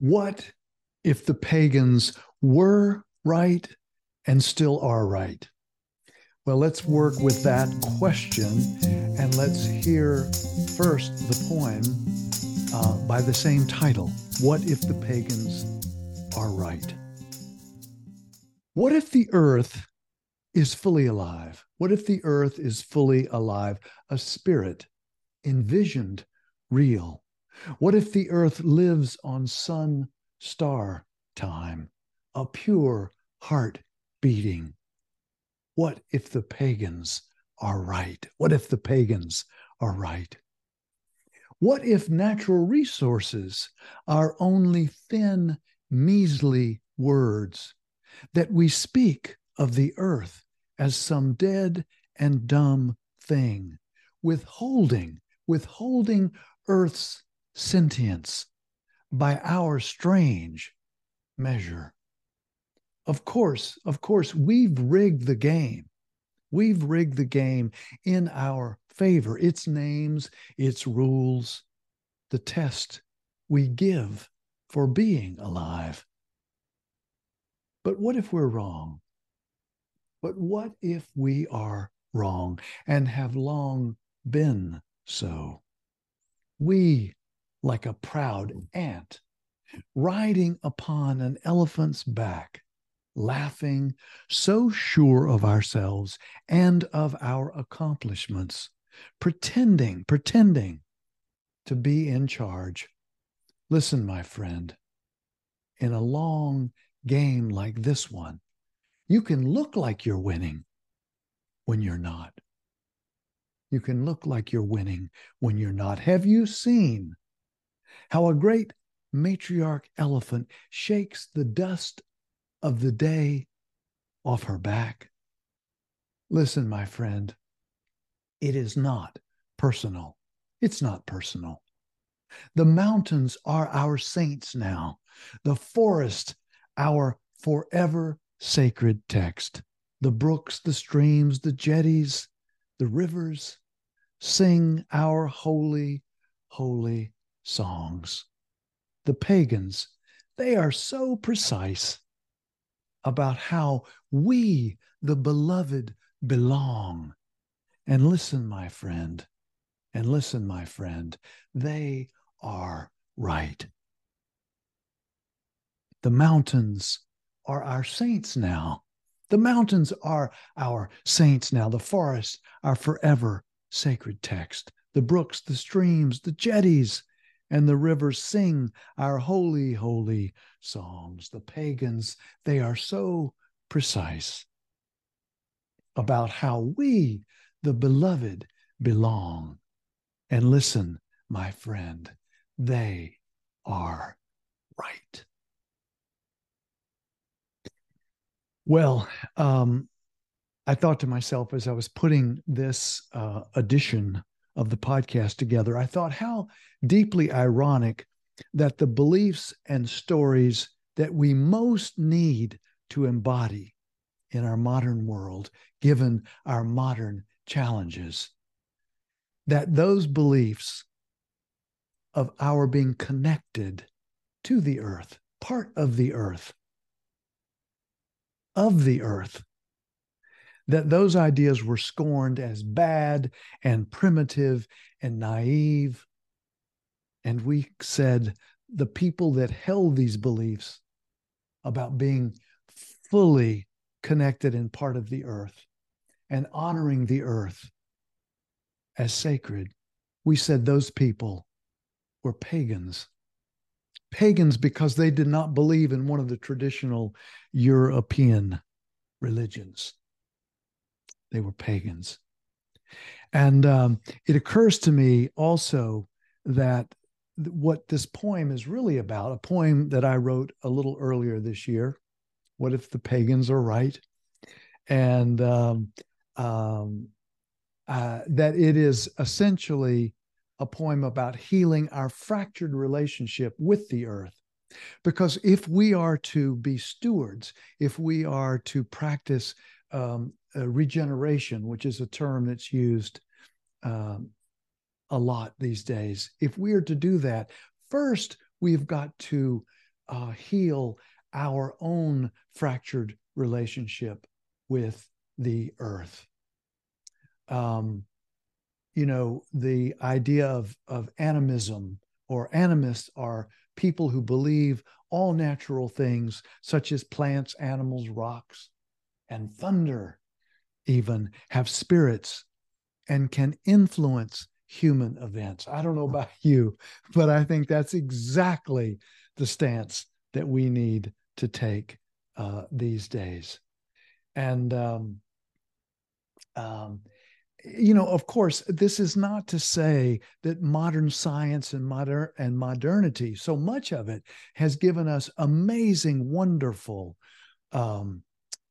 What if the pagans were right and still are right? Well, let's work with that question and let's hear first the poem uh, by the same title What if the pagans are right? What if the earth is fully alive? What if the earth is fully alive, a spirit, envisioned, real? What if the earth lives on sun star time, a pure heart beating? What if the pagans are right? What if the pagans are right? What if natural resources are only thin, measly words that we speak of the earth as some dead and dumb thing, withholding, withholding earth's sentience by our strange measure. Of course, of course, we've rigged the game. We've rigged the game in our favor. Its names, its rules, the test we give for being alive. But what if we're wrong? But what if we are wrong and have long been so? We like a proud ant riding upon an elephant's back, laughing, so sure of ourselves and of our accomplishments, pretending, pretending to be in charge. Listen, my friend, in a long game like this one, you can look like you're winning when you're not. You can look like you're winning when you're not. Have you seen how a great matriarch elephant shakes the dust of the day off her back? Listen, my friend, it is not personal. It's not personal. The mountains are our saints now, the forest, our forever sacred text. The brooks, the streams, the jetties, the rivers sing our holy, holy songs. The pagans, they are so precise about how we, the beloved, belong. And listen, my friend, and listen, my friend, they are right. The mountains are our saints now. The mountains are our saints now. The forests, our forever sacred text. The brooks, the streams, the jetties, and the rivers sing our holy, holy songs. The pagans, they are so precise about how we, the beloved, belong. And listen, my friend, they are right. Well, um, I thought to myself as I was putting this uh, edition of the podcast together, I thought how deeply ironic that the beliefs and stories that we most need to embody in our modern world, given our modern challenges, that those beliefs of our being connected to the earth, part of the earth, of the earth, that those ideas were scorned as bad and primitive and naive. And we said the people that held these beliefs about being fully connected and part of the earth and honoring the earth as sacred, we said those people were pagans. Pagans because they did not believe in one of the traditional European religions. They were pagans. And um, it occurs to me also that what this poem is really about, a poem that I wrote a little earlier this year, What If the Pagans Are Right? And um, um, uh, that it is essentially a poem about healing our fractured relationship with the earth. Because if we are to be stewards, if we are to practice um, regeneration, which is a term that's used um, a lot these days, if we are to do that, first we've got to uh, heal our own fractured relationship with the earth. Um, you know, the idea of, of animism or animists are people who believe all natural things, such as plants, animals, rocks, and thunder, even have spirits and can influence human events. I don't know about you, but I think that's exactly the stance that we need to take uh, these days. And, um, um, you know, of course, this is not to say that modern science and modern and modernity, so much of it has given us amazing, wonderful um,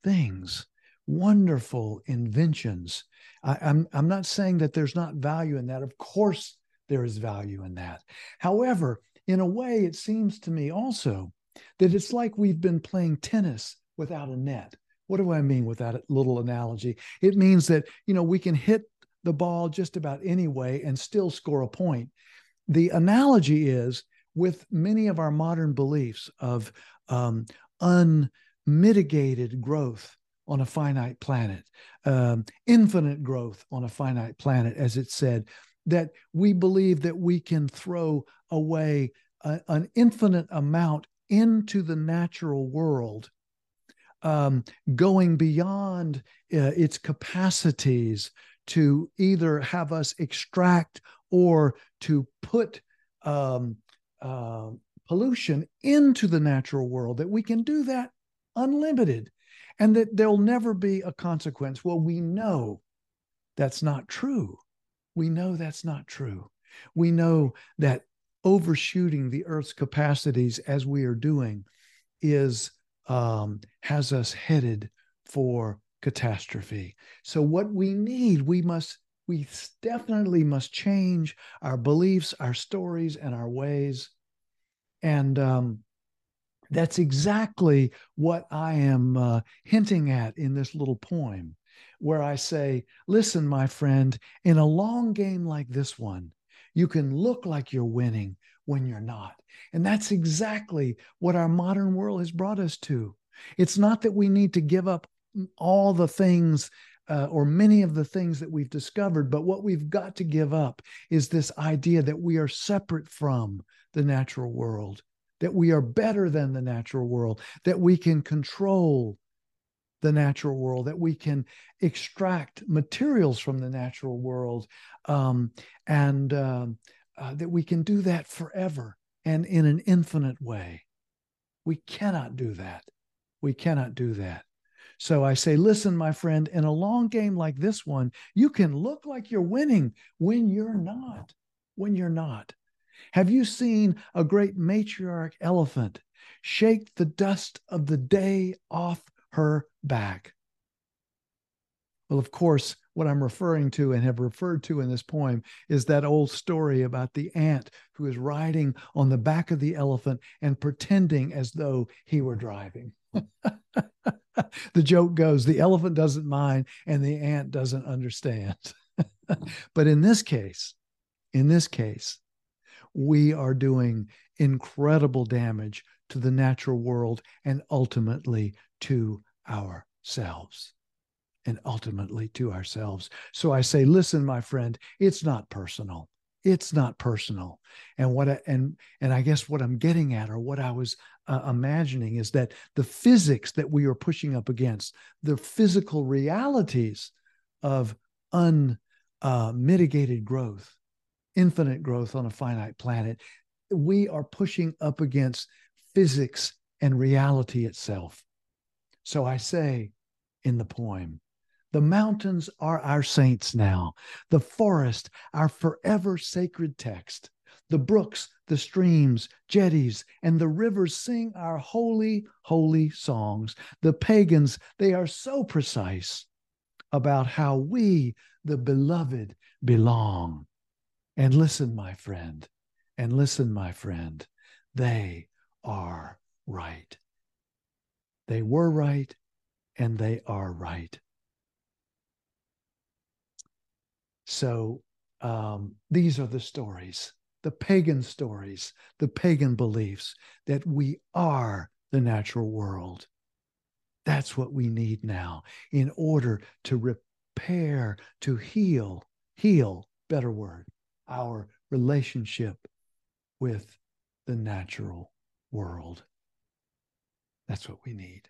things, wonderful inventions. I, I'm I'm not saying that there's not value in that. Of course, there is value in that. However, in a way, it seems to me also that it's like we've been playing tennis without a net. What do I mean with that little analogy? It means that, you know, we can hit the ball just about any way and still score a point. The analogy is with many of our modern beliefs of um, unmitigated growth on a finite planet, um, infinite growth on a finite planet, as it said, that we believe that we can throw away a, an infinite amount into the natural world um, going beyond uh, its capacities to either have us extract or to put um, uh, pollution into the natural world, that we can do that unlimited and that there'll never be a consequence. Well, we know that's not true. We know that's not true. We know that overshooting the Earth's capacities as we are doing is um, has us headed for catastrophe. So what we need, we must we definitely must change our beliefs, our stories, and our ways. And um, that's exactly what I am uh, hinting at in this little poem, where I say, Listen, my friend, in a long game like this one, you can look like you're winning when you're not. And that's exactly what our modern world has brought us to. It's not that we need to give up all the things uh, or many of the things that we've discovered, but what we've got to give up is this idea that we are separate from the natural world, that we are better than the natural world, that we can control the natural world, that we can extract materials from the natural world, um, and um, uh, that we can do that forever and in an infinite way. We cannot do that. We cannot do that. So I say, listen, my friend, in a long game like this one, you can look like you're winning when you're not. When you're not. Have you seen a great matriarch elephant shake the dust of the day off her back? Well, of course, what I'm referring to and have referred to in this poem is that old story about the ant who is riding on the back of the elephant and pretending as though he were driving. the joke goes the elephant doesn't mind and the ant doesn't understand. but in this case, in this case, we are doing incredible damage to the natural world and ultimately to ourselves and ultimately to ourselves. So I say, listen, my friend, it's not personal. It's not personal. And what I, and and I guess what I'm getting at or what I was uh, imagining is that the physics that we are pushing up against, the physical realities of unmitigated uh, growth, infinite growth on a finite planet, we are pushing up against physics and reality itself. So I say in the poem, the mountains are our saints now, the forest, our forever sacred text. The brooks, the streams, jetties, and the rivers sing our holy, holy songs. The pagans, they are so precise about how we, the beloved, belong. And listen, my friend, and listen, my friend, they are right. They were right, and they are right. So um, these are the stories the pagan stories, the pagan beliefs that we are the natural world. That's what we need now in order to repair, to heal, heal, better word, our relationship with the natural world. That's what we need.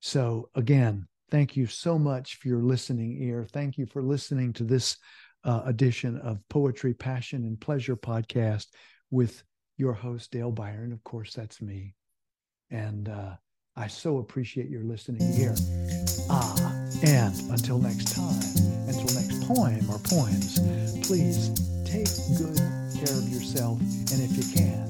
So, again, thank you so much for your listening ear. Thank you for listening to this uh, edition of Poetry, Passion, and Pleasure podcast with your host, Dale Byron. Of course, that's me. And uh, I so appreciate your listening ear. Ah, and until next time, until poem or poems, please take good care of yourself. And if you can,